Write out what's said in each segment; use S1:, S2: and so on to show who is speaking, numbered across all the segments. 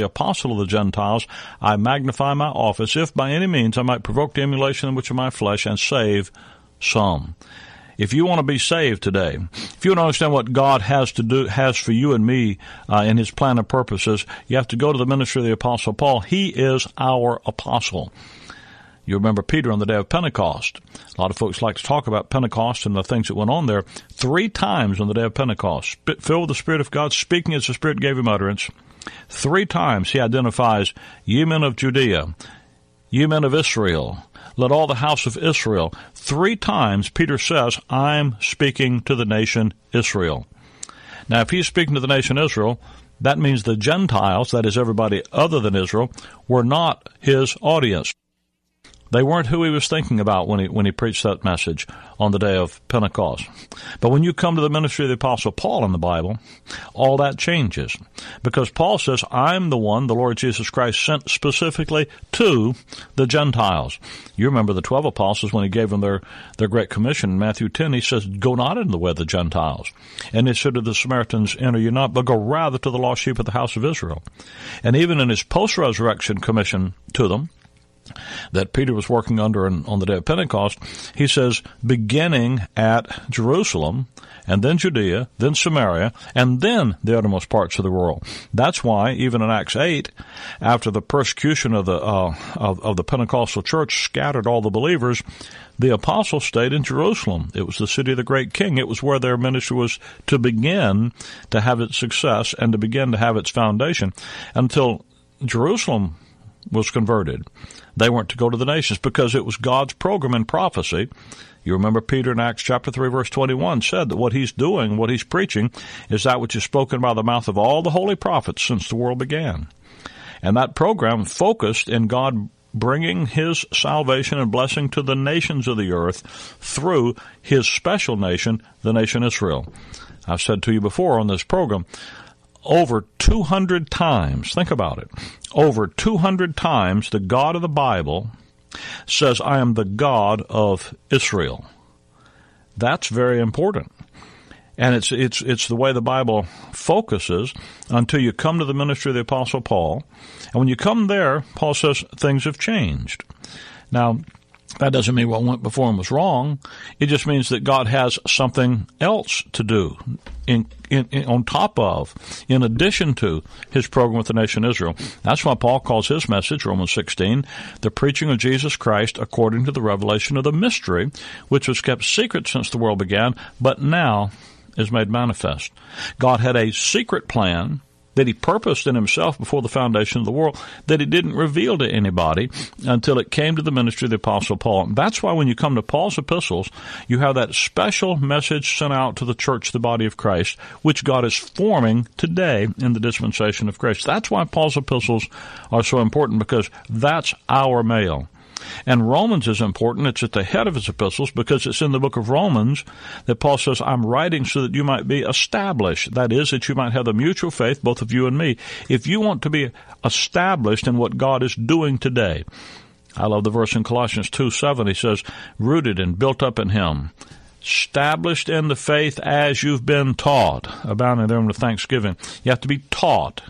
S1: the apostle of the Gentiles, I magnify my office, if by any means I might provoke the emulation which of my flesh and save some. If you want to be saved today, if you want to understand what God has to do, has for you and me uh, in His plan and purposes, you have to go to the ministry of the Apostle Paul. He is our apostle. You remember Peter on the day of Pentecost. A lot of folks like to talk about Pentecost and the things that went on there. Three times on the day of Pentecost, filled with the Spirit of God, speaking as the Spirit gave him utterance. Three times he identifies, ye men of Judea, ye men of Israel, let all the house of Israel. Three times Peter says, I'm speaking to the nation Israel. Now, if he's speaking to the nation Israel, that means the Gentiles, that is everybody other than Israel, were not his audience. They weren't who he was thinking about when he when he preached that message on the day of Pentecost. But when you come to the ministry of the apostle Paul in the Bible, all that changes. Because Paul says, I'm the one the Lord Jesus Christ sent specifically to the Gentiles. You remember the twelve apostles when he gave them their, their great commission in Matthew ten, he says, Go not in the way of the Gentiles. And he said to the Samaritans, Enter you not, but go rather to the lost sheep of the house of Israel. And even in his post resurrection commission to them, that Peter was working under on the day of Pentecost, he says, beginning at Jerusalem, and then Judea, then Samaria, and then the uttermost parts of the world. That's why, even in Acts 8, after the persecution of the, uh, of, of the Pentecostal church scattered all the believers, the apostles stayed in Jerusalem. It was the city of the great king. It was where their ministry was to begin to have its success and to begin to have its foundation until Jerusalem was converted. They weren't to go to the nations because it was God's program in prophecy. You remember Peter in Acts chapter 3 verse 21 said that what he's doing, what he's preaching, is that which is spoken by the mouth of all the holy prophets since the world began. And that program focused in God bringing his salvation and blessing to the nations of the earth through his special nation, the nation Israel. I've said to you before on this program, over 200 times, think about it, over 200 times the God of the Bible says, I am the God of Israel. That's very important. And it's, it's, it's the way the Bible focuses until you come to the ministry of the Apostle Paul. And when you come there, Paul says things have changed. Now, that doesn't mean what went before him was wrong. It just means that God has something else to do in, in, in, on top of, in addition to his program with the nation Israel. That's why Paul calls his message, Romans 16, the preaching of Jesus Christ according to the revelation of the mystery, which was kept secret since the world began, but now is made manifest. God had a secret plan that he purposed in himself before the foundation of the world that he didn't reveal to anybody until it came to the ministry of the apostle Paul. That's why when you come to Paul's epistles, you have that special message sent out to the church, the body of Christ, which God is forming today in the dispensation of grace. That's why Paul's epistles are so important because that's our mail. And Romans is important. It's at the head of his epistles because it's in the book of Romans that Paul says, I'm writing so that you might be established. That is, that you might have the mutual faith, both of you and me. If you want to be established in what God is doing today, I love the verse in Colossians 2 7. He says, rooted and built up in Him, established in the faith as you've been taught, abounding them with thanksgiving. You have to be taught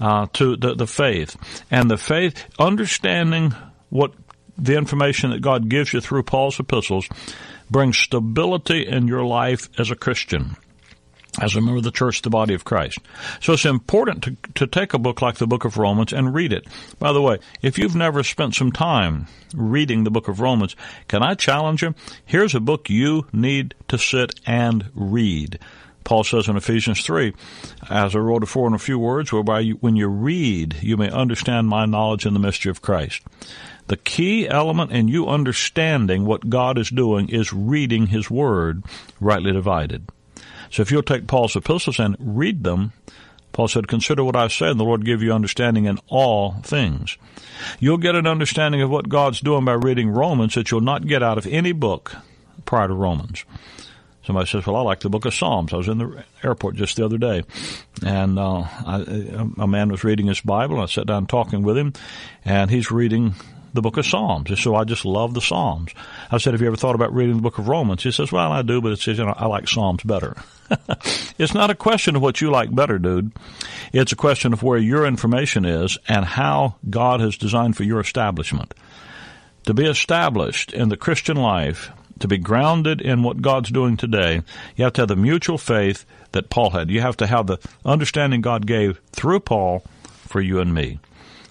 S1: uh, to the, the faith. And the faith, understanding what the information that God gives you through Paul's epistles brings stability in your life as a Christian, as a member of the church, the body of Christ. So it's important to, to take a book like the book of Romans and read it. By the way, if you've never spent some time reading the book of Romans, can I challenge you? Here's a book you need to sit and read. Paul says in Ephesians 3, as I wrote before in a few words, whereby you, when you read, you may understand my knowledge in the mystery of Christ. The key element in you understanding what God is doing is reading His Word rightly divided. So if you'll take Paul's epistles and read them Paul said, Consider what I say, and the Lord give you understanding in all things. You'll get an understanding of what God's doing by reading Romans that you'll not get out of any book prior to Romans. Somebody says, "Well, I like the Book of Psalms." I was in the airport just the other day, and uh, I, a man was reading his Bible. And I sat down talking with him, and he's reading the Book of Psalms. And so I just love the Psalms. I said, "Have you ever thought about reading the Book of Romans?" He says, "Well, I do, but it says you know I like Psalms better." it's not a question of what you like better, dude. It's a question of where your information is and how God has designed for your establishment. To be established in the Christian life, to be grounded in what God's doing today, you have to have the mutual faith that Paul had. You have to have the understanding God gave through Paul for you and me.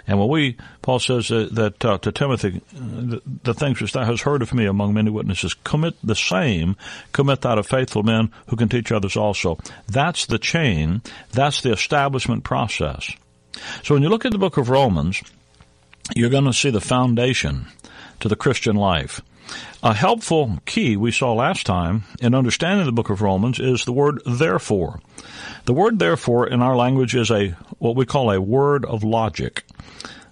S1: And when we, Paul says uh, that uh, to Timothy, the, the, things which thou hast heard of me among many witnesses, commit the same, commit that of faithful men who can teach others also. That's the chain. That's the establishment process. So when you look at the book of Romans, you're going to see the foundation to the Christian life. A helpful key we saw last time in understanding the book of Romans is the word therefore. The word therefore in our language is a what we call a word of logic.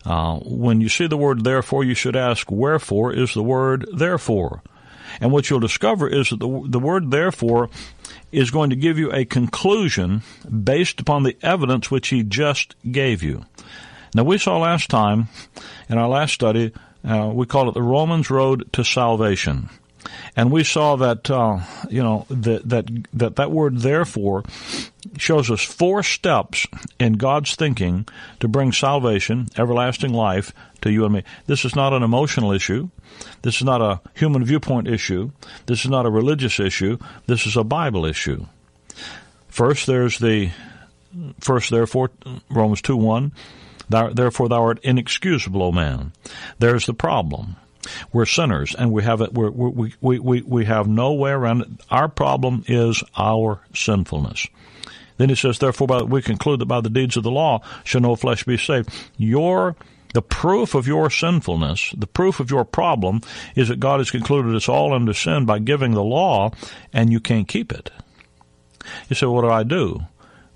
S1: Uh, when you see the word therefore, you should ask, wherefore is the word therefore? And what you'll discover is that the, the word therefore is going to give you a conclusion based upon the evidence which he just gave you. Now, we saw last time in our last study, uh, we call it the Romans Road to Salvation. And we saw that, uh, you know, that, that, that, that word therefore shows us four steps in God's thinking to bring salvation, everlasting life to you and me. This is not an emotional issue. This is not a human viewpoint issue. This is not a religious issue. This is a Bible issue. First, there's the, first, therefore, Romans 2 1. Therefore, thou art inexcusable, O man. There's the problem. We're sinners, and we have it. We're, we we we we have no way around it. Our problem is our sinfulness. Then he says, therefore, by, we conclude that by the deeds of the law shall no flesh be saved. Your the proof of your sinfulness, the proof of your problem, is that God has concluded us all under sin by giving the law, and you can't keep it. You say, what do I do?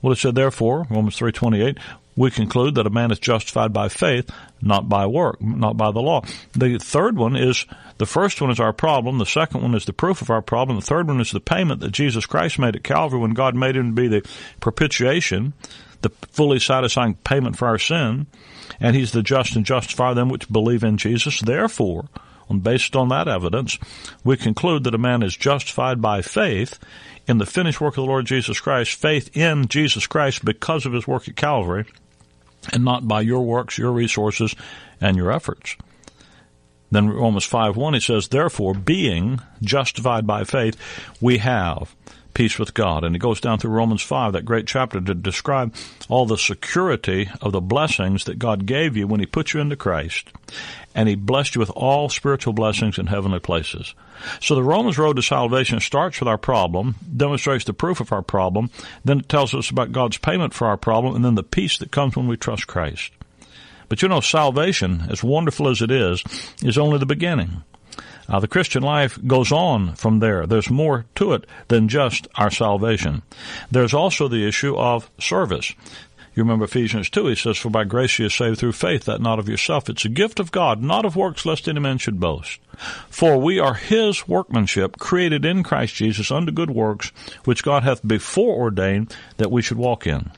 S1: Well, it said, therefore, Romans 3.28, we conclude that a man is justified by faith, not by work, not by the law. The third one is the first one is our problem. The second one is the proof of our problem. The third one is the payment that Jesus Christ made at Calvary when God made him to be the propitiation, the fully satisfying payment for our sin. And he's the just and justify them which believe in Jesus. Therefore, based on that evidence, we conclude that a man is justified by faith in the finished work of the Lord Jesus Christ, faith in Jesus Christ because of his work at Calvary, and not by your works, your resources, and your efforts. Then Romans 5 1, he says, Therefore, being justified by faith, we have peace with God. And it goes down through Romans 5, that great chapter, to describe all the security of the blessings that God gave you when He put you into Christ. And He blessed you with all spiritual blessings in heavenly places. So the Romans road to salvation starts with our problem, demonstrates the proof of our problem, then it tells us about God's payment for our problem, and then the peace that comes when we trust Christ. But you know, salvation, as wonderful as it is, is only the beginning. Uh, the Christian life goes on from there. There's more to it than just our salvation. There's also the issue of service. You remember Ephesians 2, he says, For by grace you are saved through faith, that not of yourself. It's a gift of God, not of works, lest any man should boast. For we are his workmanship, created in Christ Jesus unto good works, which God hath before ordained that we should walk in.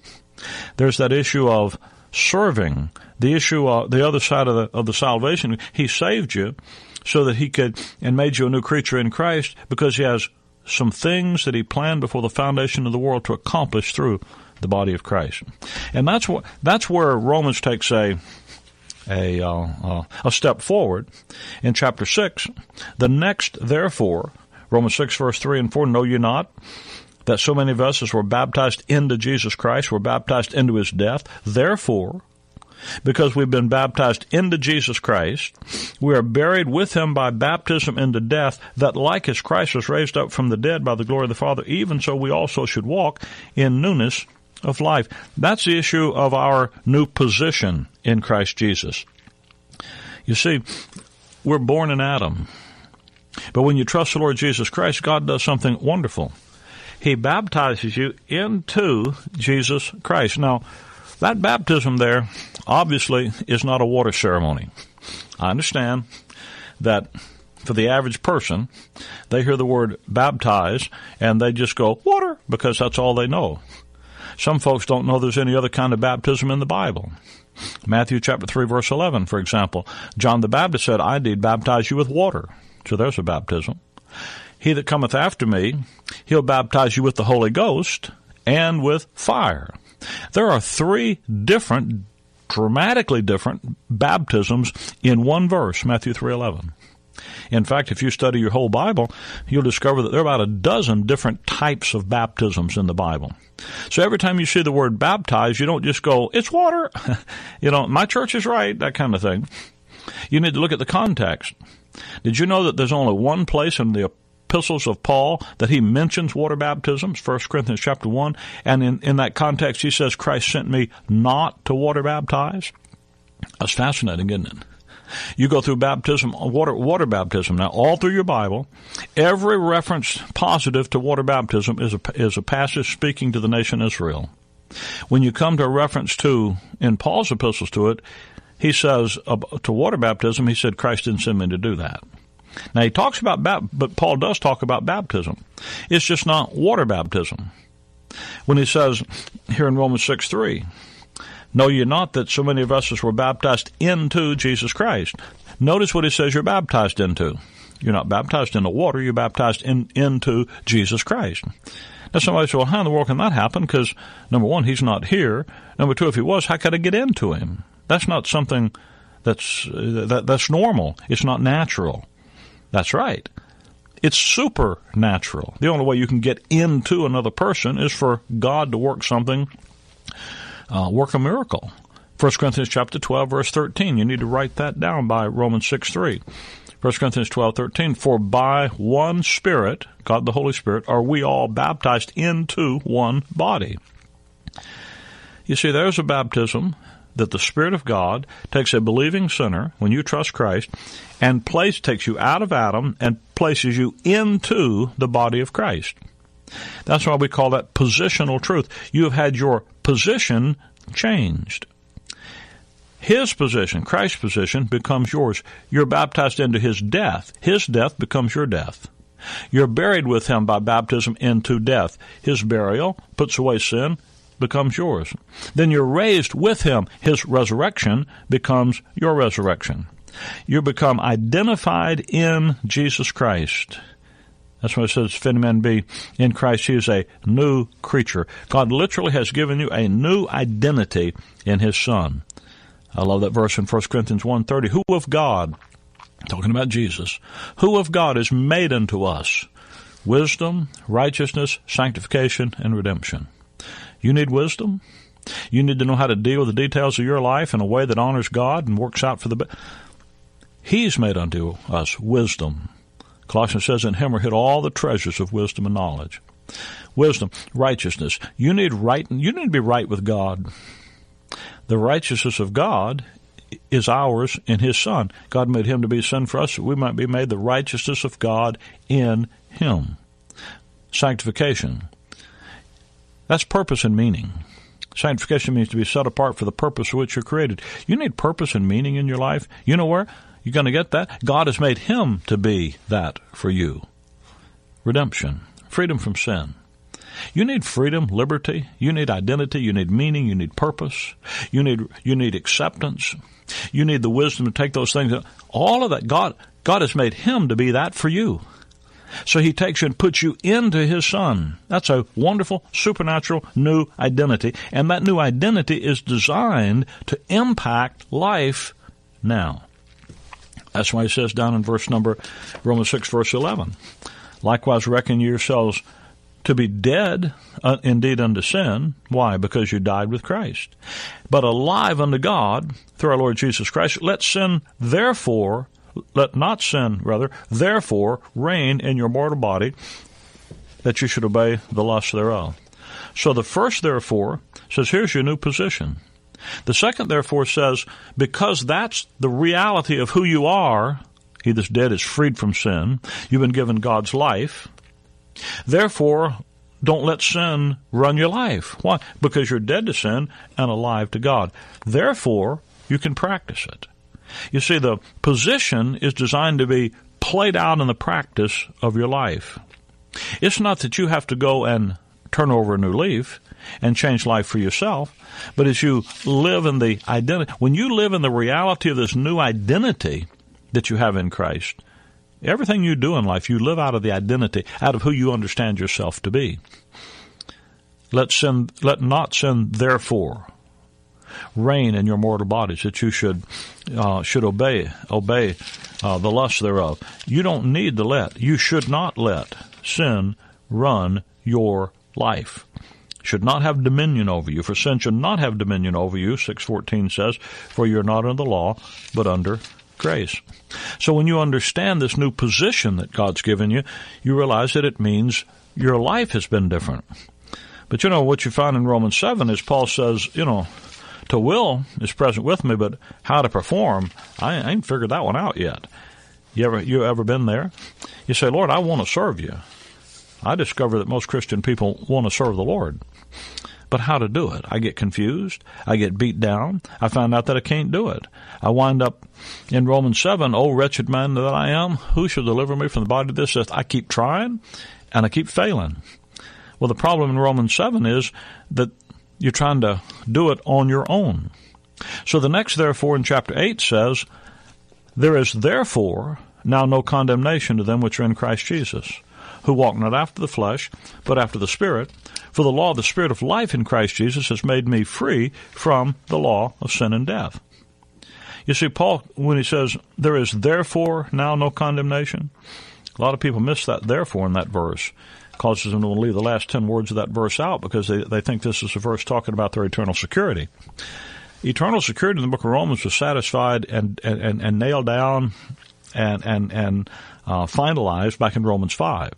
S1: There's that issue of serving, the issue of the other side of the, of the salvation. He saved you so that he could and made you a new creature in Christ because he has some things that he planned before the foundation of the world to accomplish through the body of Christ. And that's what that's where Romans takes a a uh, uh, a step forward in chapter six. The next, therefore, Romans six verse three and four. Know you not that so many of us as were baptized into Jesus Christ were baptized into His death. Therefore, because we've been baptized into Jesus Christ. We are buried with him by baptism into death, that like as Christ was raised up from the dead by the glory of the Father, even so we also should walk in newness of life. That's the issue of our new position in Christ Jesus. You see, we're born in Adam. But when you trust the Lord Jesus Christ, God does something wonderful. He baptizes you into Jesus Christ. Now, that baptism there obviously is not a water ceremony. I understand that for the average person, they hear the word baptize and they just go, water, because that's all they know. Some folks don't know there's any other kind of baptism in the Bible. Matthew chapter 3 verse 11, for example, John the Baptist said, I did baptize you with water. So there's a baptism. He that cometh after me, he'll baptize you with the Holy Ghost and with fire. There are three different, dramatically different baptisms in one verse, Matthew 3.11. In fact, if you study your whole Bible, you'll discover that there are about a dozen different types of baptisms in the Bible. So every time you see the word baptize, you don't just go, it's water. you know, my church is right, that kind of thing. You need to look at the context. Did you know that there's only one place in the epistles of Paul that he mentions water baptisms, 1 Corinthians chapter 1, and in, in that context he says, Christ sent me not to water baptize? That's fascinating, isn't it? You go through baptism, water, water baptism. Now, all through your Bible, every reference positive to water baptism is a, is a passage speaking to the nation Israel. When you come to a reference to, in Paul's epistles to it, he says, uh, to water baptism, he said, Christ didn't send me to do that. Now he talks about, but Paul does talk about baptism. It's just not water baptism. When he says here in Romans 6 3, Know ye not that so many of us were baptized into Jesus Christ? Notice what he says you're baptized into. You're not baptized into water, you're baptized in, into Jesus Christ. Now somebody says, well, how in the world can that happen? Because number one, he's not here. Number two, if he was, how could I get into him? That's not something that's, that, that's normal. It's not natural. That's right. It's supernatural. The only way you can get into another person is for God to work something uh, work a miracle. 1 Corinthians chapter 12 verse 13. You need to write that down by Romans 6 3. 1 Corinthians 12 13. For by one Spirit, God the Holy Spirit, are we all baptized into one body. You see, there's a baptism that the Spirit of God takes a believing sinner, when you trust Christ, and place, takes you out of Adam and places you into the body of Christ. That's why we call that positional truth. You have had your position changed. His position, Christ's position, becomes yours. You're baptized into his death. His death becomes your death. You're buried with him by baptism into death. His burial puts away sin, becomes yours. Then you're raised with him. His resurrection becomes your resurrection. You become identified in Jesus Christ. That's why it says, if any man be in Christ, he is a new creature. God literally has given you a new identity in his Son. I love that verse in 1 Corinthians 1.30. Who of God, talking about Jesus, who of God is made unto us wisdom, righteousness, sanctification, and redemption? You need wisdom. You need to know how to deal with the details of your life in a way that honors God and works out for the best. He's made unto us wisdom, Colossians says, In him are hid all the treasures of wisdom and knowledge. Wisdom, righteousness. You need right you need to be right with God. The righteousness of God is ours in his Son. God made him to be sin for us that we might be made the righteousness of God in him. Sanctification. That's purpose and meaning. Sanctification means to be set apart for the purpose for which you're created. You need purpose and meaning in your life. You know where? You're going to get that? God has made him to be that for you. Redemption, freedom from sin. You need freedom, liberty, you need identity, you need meaning, you need purpose, you need you need acceptance. You need the wisdom to take those things. All of that God God has made him to be that for you. So he takes you and puts you into his son. That's a wonderful, supernatural new identity. And that new identity is designed to impact life now. That's why he says down in verse number, Romans 6, verse 11. Likewise, reckon yourselves to be dead uh, indeed unto sin. Why? Because you died with Christ. But alive unto God through our Lord Jesus Christ. Let sin therefore, let not sin, rather, therefore reign in your mortal body, that you should obey the lusts thereof. So the first therefore says, here's your new position. The second, therefore, says, because that's the reality of who you are, he that's dead is freed from sin, you've been given God's life. Therefore, don't let sin run your life. Why? Because you're dead to sin and alive to God. Therefore, you can practice it. You see, the position is designed to be played out in the practice of your life. It's not that you have to go and turn over a new leaf and change life for yourself, but as you live in the identity, when you live in the reality of this new identity that you have in Christ, everything you do in life, you live out of the identity, out of who you understand yourself to be. Let sin, let not sin, therefore, reign in your mortal bodies that you should uh, should obey obey uh, the lust thereof. You don't need to let. You should not let sin run your life. Should not have dominion over you, for sin should not have dominion over you. Six fourteen says, "For you're not under the law, but under grace." So when you understand this new position that God's given you, you realize that it means your life has been different. But you know what you find in Romans seven is Paul says, you know, to will is present with me, but how to perform, I, I ain't figured that one out yet. You ever you ever been there? You say, Lord, I want to serve you. I discover that most Christian people want to serve the Lord. But how to do it? I get confused. I get beat down. I find out that I can't do it. I wind up in Romans 7, Oh, wretched man that I am, who shall deliver me from the body of this? I keep trying and I keep failing. Well, the problem in Romans 7 is that you're trying to do it on your own. So the next therefore in chapter 8 says, There is therefore now no condemnation to them which are in Christ Jesus, who walk not after the flesh, but after the Spirit. For the law of the Spirit of life in Christ Jesus has made me free from the law of sin and death. You see, Paul, when he says, There is therefore now no condemnation, a lot of people miss that therefore in that verse causes them to leave the last 10 words of that verse out because they, they think this is a verse talking about their eternal security. Eternal security in the book of Romans was satisfied and, and, and nailed down and, and, and uh, finalized back in Romans 5.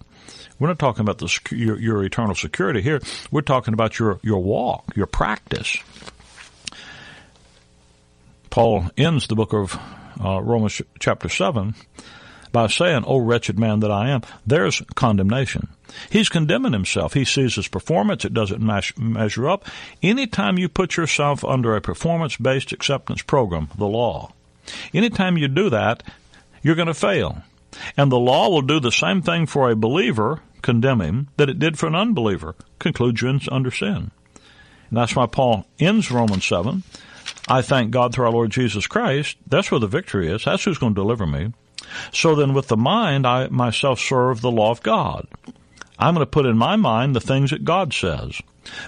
S1: We're not talking about the, your, your eternal security here. We're talking about your, your walk, your practice. Paul ends the book of uh, Romans chapter 7 by saying, "O wretched man that I am," there's condemnation. He's condemning himself. He sees his performance; it doesn't measure up. Anytime you put yourself under a performance-based acceptance program, the law, anytime you do that, you're going to fail. And the law will do the same thing for a believer, condemn him, that it did for an unbeliever, conclude you under sin. And that's why Paul ends Romans 7. I thank God through our Lord Jesus Christ. That's where the victory is. That's who's going to deliver me. So then with the mind, I myself serve the law of God. I'm going to put in my mind the things that God says.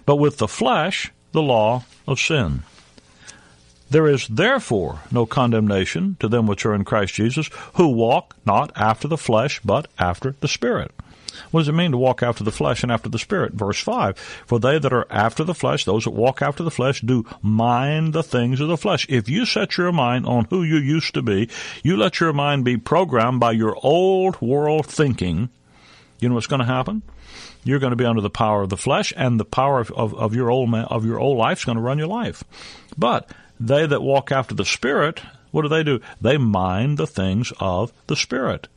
S1: But with the flesh, the law of sin. There is therefore no condemnation to them which are in Christ Jesus, who walk not after the flesh, but after the Spirit. What does it mean to walk after the flesh and after the spirit? Verse 5 For they that are after the flesh, those that walk after the flesh, do mind the things of the flesh. If you set your mind on who you used to be, you let your mind be programmed by your old world thinking, you know what's going to happen? You're going to be under the power of the flesh, and the power of, of, of your old man, of your old life is going to run your life. But they that walk after the Spirit, what do they do? They mind the things of the Spirit.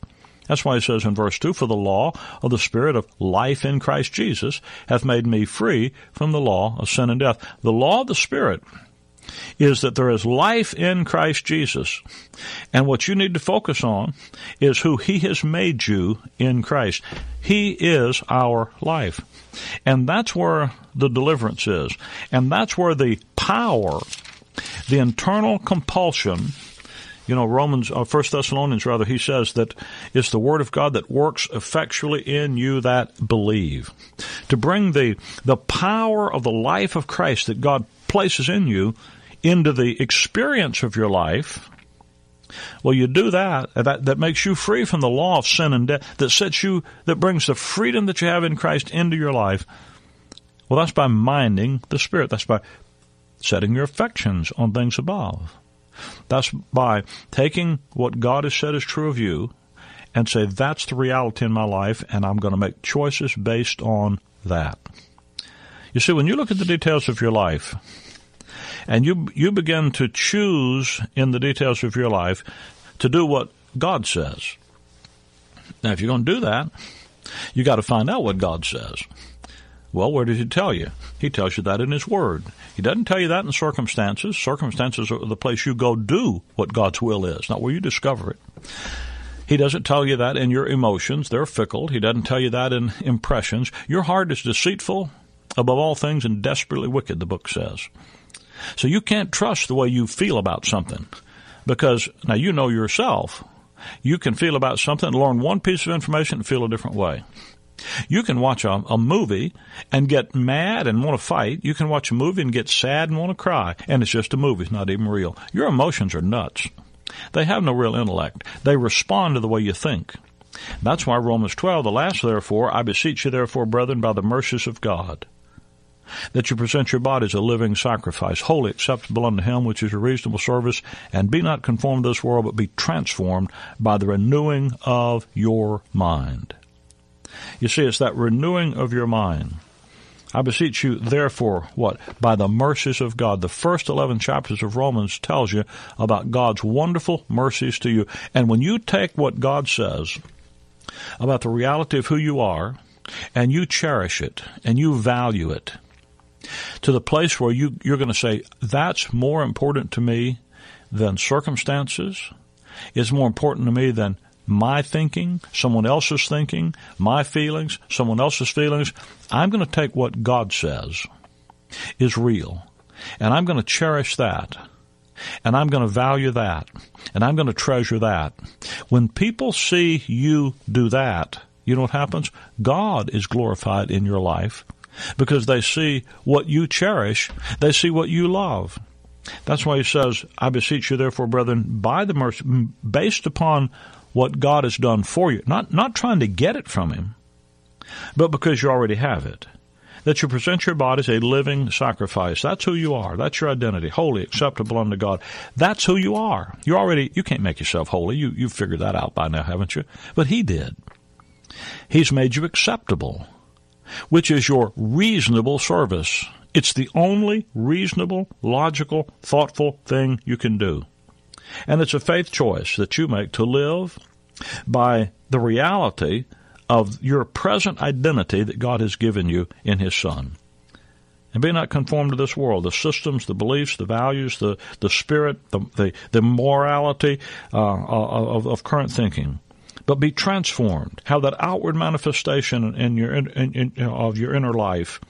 S1: That's why he says in verse 2, For the law of the Spirit of life in Christ Jesus hath made me free from the law of sin and death. The law of the Spirit is that there is life in Christ Jesus. And what you need to focus on is who He has made you in Christ. He is our life. And that's where the deliverance is. And that's where the power, the internal compulsion you know, Romans, uh, First Thessalonians rather, he says that it's the Word of God that works effectually in you that believe. To bring the, the power of the life of Christ that God places in you into the experience of your life, well, you do that, that, that makes you free from the law of sin and death, that sets you, that brings the freedom that you have in Christ into your life. Well, that's by minding the Spirit. That's by setting your affections on things above. That's by taking what God has said is true of you and say, that's the reality in my life, and I'm going to make choices based on that. You see, when you look at the details of your life, and you you begin to choose in the details of your life to do what God says. Now, if you're going to do that, you got to find out what God says. Well, where does he tell you? He tells you that in his word. He doesn't tell you that in circumstances. Circumstances are the place you go do what God's will is, not where you discover it. He doesn't tell you that in your emotions. They're fickle. He doesn't tell you that in impressions. Your heart is deceitful above all things and desperately wicked, the book says. So you can't trust the way you feel about something because now you know yourself. You can feel about something, learn one piece of information and feel a different way. You can watch a, a, movie and get mad and want to fight. You can watch a movie and get sad and want to cry. And it's just a movie. It's not even real. Your emotions are nuts. They have no real intellect. They respond to the way you think. That's why Romans 12, the last therefore, I beseech you therefore, brethren, by the mercies of God, that you present your bodies a living sacrifice, wholly acceptable unto him, which is a reasonable service, and be not conformed to this world, but be transformed by the renewing of your mind you see, it's that renewing of your mind. I beseech you, therefore, what? By the mercies of God. The first 11 chapters of Romans tells you about God's wonderful mercies to you. And when you take what God says about the reality of who you are, and you cherish it, and you value it, to the place where you, you're going to say, that's more important to me than circumstances, it's more important to me than my thinking, someone else's thinking, my feelings, someone else's feelings. I'm going to take what God says is real, and I'm going to cherish that. And I'm going to value that. And I'm going to treasure that. When people see you do that, you know what happens? God is glorified in your life because they see what you cherish. They see what you love. That's why he says, I beseech you therefore, brethren, by the mercy, based upon what God has done for you. Not, not trying to get it from Him, but because you already have it. That you present your body as a living sacrifice. That's who you are. That's your identity. Holy, acceptable unto God. That's who you are. You already, you can't make yourself holy. You, you've figured that out by now, haven't you? But He did. He's made you acceptable, which is your reasonable service. It's the only reasonable, logical, thoughtful thing you can do. And it's a faith choice that you make to live by the reality of your present identity that God has given you in His Son. And be not conformed to this world, the systems, the beliefs, the values, the, the spirit, the, the, the morality uh, of, of current thinking but be transformed. Have that outward manifestation in your in, in, in, of your inner life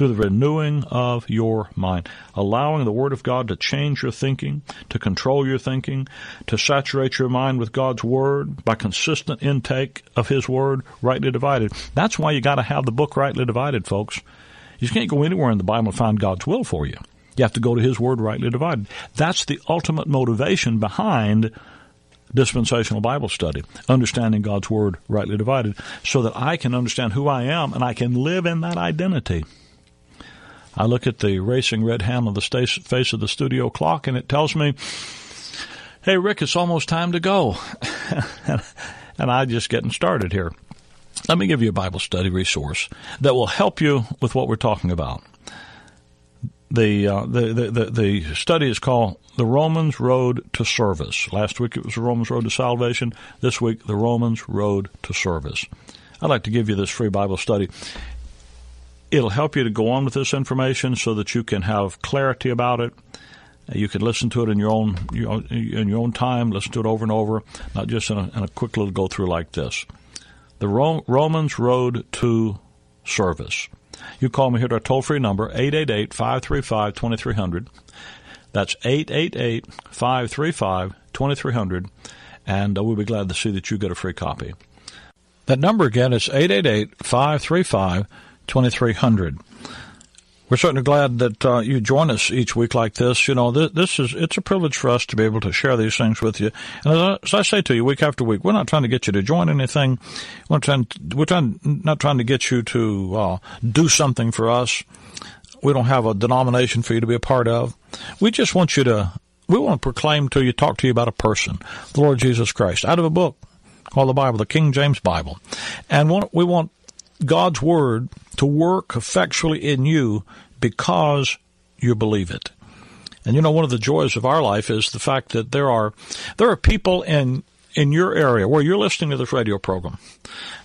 S1: through the renewing of your mind, allowing the Word of God to change your thinking, to control your thinking, to saturate your mind with God's Word by consistent intake of His Word, rightly divided. That's why you got to have the book rightly divided, folks. You can't go anywhere in the Bible and find God's will for you. You have to go to His Word rightly divided. That's the ultimate motivation behind dispensational Bible study, understanding God's Word rightly divided, so that I can understand who I am and I can live in that identity. I look at the racing red hand on the face of the studio clock and it tells me, hey, Rick, it's almost time to go. and I'm just getting started here. Let me give you a Bible study resource that will help you with what we're talking about. The, uh, the, the, the, the study is called The Romans Road to Service. Last week it was The Romans Road to Salvation. This week, The Romans Road to Service. I'd like to give you this free Bible study. It'll help you to go on with this information so that you can have clarity about it. You can listen to it in your own in your own time. Listen to it over and over, not just in a, in a quick little go through like this. The Romans Road to Service. You call me here at our toll free number 888 535 2300. That's 888 535 2300, and uh, we'll be glad to see that you get a free copy. That number again is 888 535 2300. We're certainly glad that uh, you join us each week like this. You know, this, this, is it's a privilege for us to be able to share these things with you. And as I, as I, say to you, week after week, we're not trying to get you to join anything. We're trying, we're trying, not trying to get you to uh, do something for us. We don't have a denomination for you to be a part of. We just want you to. We want to proclaim to you, talk to you about a person, the Lord Jesus Christ, out of a book called the Bible, the King James Bible, and we want God's Word to work effectually in you because you believe it. And you know, one of the joys of our life is the fact that there are there are people in in your area where you're listening to this radio program,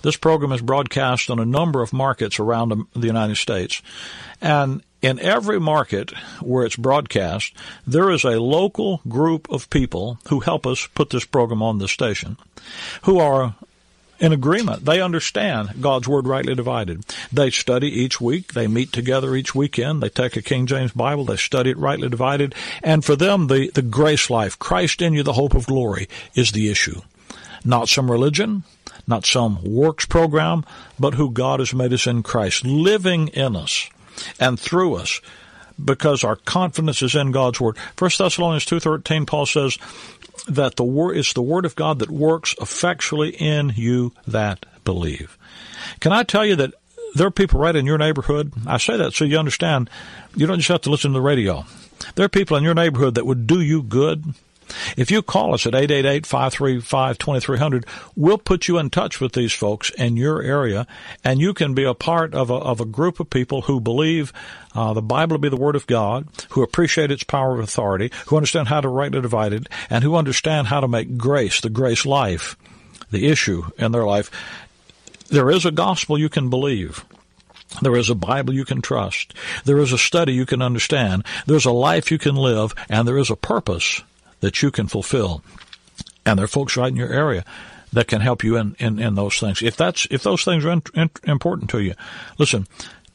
S1: this program is broadcast on a number of markets around the United States. And in every market where it's broadcast, there is a local group of people who help us put this program on the station who are in agreement. They understand God's Word rightly divided. They study each week. They meet together each weekend. They take a King James Bible. They study it rightly divided. And for them, the, the grace life, Christ in you, the hope of glory, is the issue. Not some religion, not some works program, but who God has made us in Christ, living in us and through us because our confidence is in God's word. 1 Thessalonians 2:13 Paul says that the word it's the word of God that works effectually in you that believe. Can I tell you that there are people right in your neighborhood? I say that so you understand you don't just have to listen to the radio. There are people in your neighborhood that would do you good if you call us at 888-535-2300, we'll put you in touch with these folks in your area, and you can be a part of a, of a group of people who believe uh, the Bible to be the Word of God, who appreciate its power of authority, who understand how to rightly divide it, and who understand how to make grace, the grace life, the issue in their life. There is a gospel you can believe. There is a Bible you can trust. There is a study you can understand. There's a life you can live, and there is a purpose that you can fulfill. And there are folks right in your area that can help you in, in, in those things. If that's if those things are in, in, important to you, listen.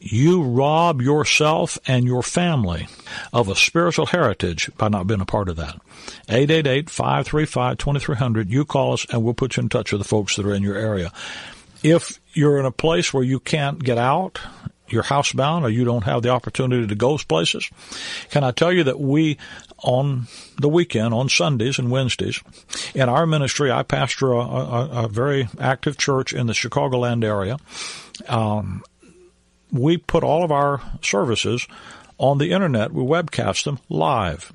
S1: You rob yourself and your family of a spiritual heritage by not being a part of that. 888-535-2300. You call us and we'll put you in touch with the folks that are in your area. If you're in a place where you can't get out, you're housebound or you don't have the opportunity to go places, can I tell you that we on the weekend, on Sundays and Wednesdays. In our ministry, I pastor a, a, a very active church in the Chicagoland area. Um, we put all of our services on the internet. We webcast them live.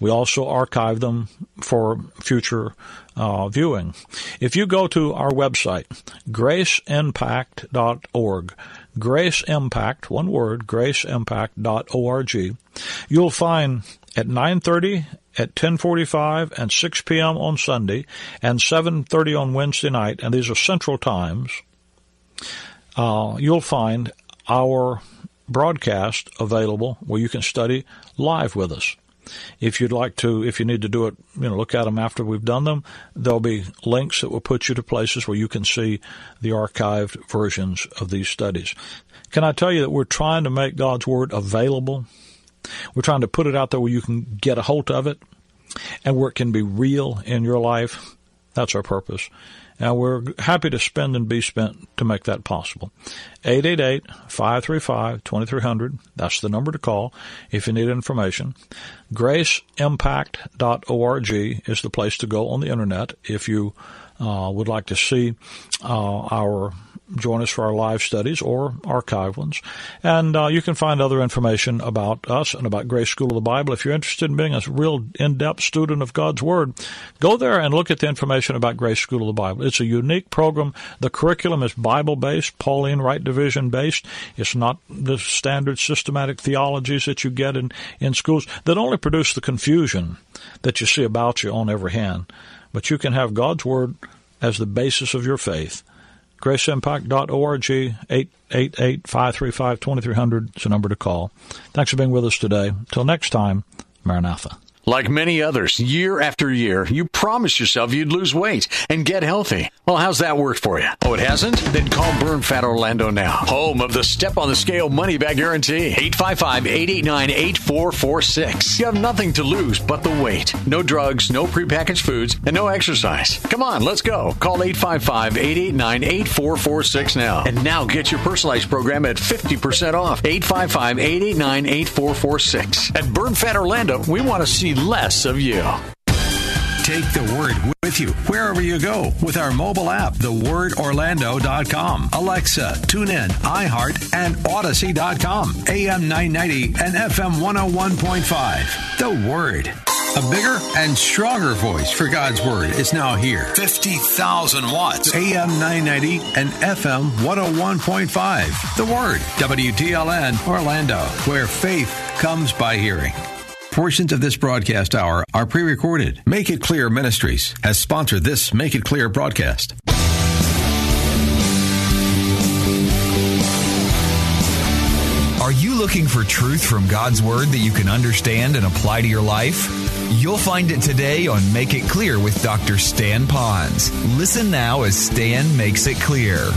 S1: We also archive them for future uh, viewing. If you go to our website, graceimpact.org, graceimpact, one word, graceimpact.org, you'll find at 9:30, at 10:45 and 6 p.m. on Sunday and 7:30 on Wednesday night, and these are central times. Uh, you'll find our broadcast available where you can study live with us. If you'd like to, if you need to do it, you know, look at them after we've done them. There'll be links that will put you to places where you can see the archived versions of these studies. Can I tell you that we're trying to make God's Word available we're trying to put it out there where you can get a hold of it and where it can be real in your life. That's our purpose. And we're happy to spend and be spent to make that possible. 888-535-2300. That's the number to call if you need information. GraceImpact.org is the place to go on the internet if you uh, would like to see uh, our join us for our live studies or archive ones. And uh, you can find other information about us and about Grace School of the Bible. If you're interested in being a real in-depth student of God's Word, go there and look at the information about Grace School of the Bible. It's a unique program. The curriculum is Bible-based, Pauline Right Division-based. It's not the standard systematic theologies that you get in, in schools that only produce the confusion that you see about you on every hand. But you can have God's Word as the basis of your faith graceimpact.org, 888-535-2300 is the number to call. Thanks for being with us today. Until next time, Maranatha.
S2: Like many others, year after year, you promised yourself you'd lose weight and get healthy. Well, how's that worked for you? Oh, it hasn't? Then call Burn Fat Orlando now. Home of the Step on the Scale money back guarantee. 855-889-8446. You have nothing to lose but the weight. No drugs, no prepackaged foods, and no exercise. Come on, let's go. Call 855-889-8446 now. And now get your personalized program at 50% off. 855-889-8446. At Burn Fat Orlando, we want to see less of you.
S3: Take the word with you wherever you go with our mobile app, thewordorlando.com. Alexa, TuneIn, iHeart, and Audacy.com, AM 990 and FM 101.5. The Word. A bigger and stronger voice for God's Word is now here. 50,000 watts. AM 990 and FM 101.5. The Word. WTLN Orlando, where faith comes by hearing. Portions of this broadcast hour are pre recorded. Make It Clear Ministries has sponsored this Make It Clear broadcast.
S4: Are you looking for truth from God's Word that you can understand and apply to your life? You'll find it today on Make It Clear with Dr. Stan Pons. Listen now as Stan makes it clear.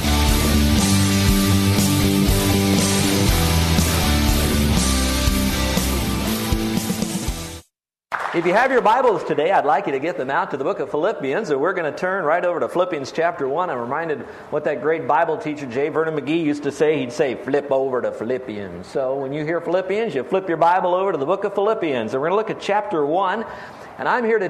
S5: If you have your Bibles today, I'd like you to get them out to the book of Philippians, and we're going to turn right over to Philippians chapter 1. I'm reminded what that great Bible teacher, J. Vernon McGee, used to say. He'd say, flip over to Philippians. So when you hear Philippians, you flip your Bible over to the book of Philippians, and we're going to look at chapter 1. And I'm here to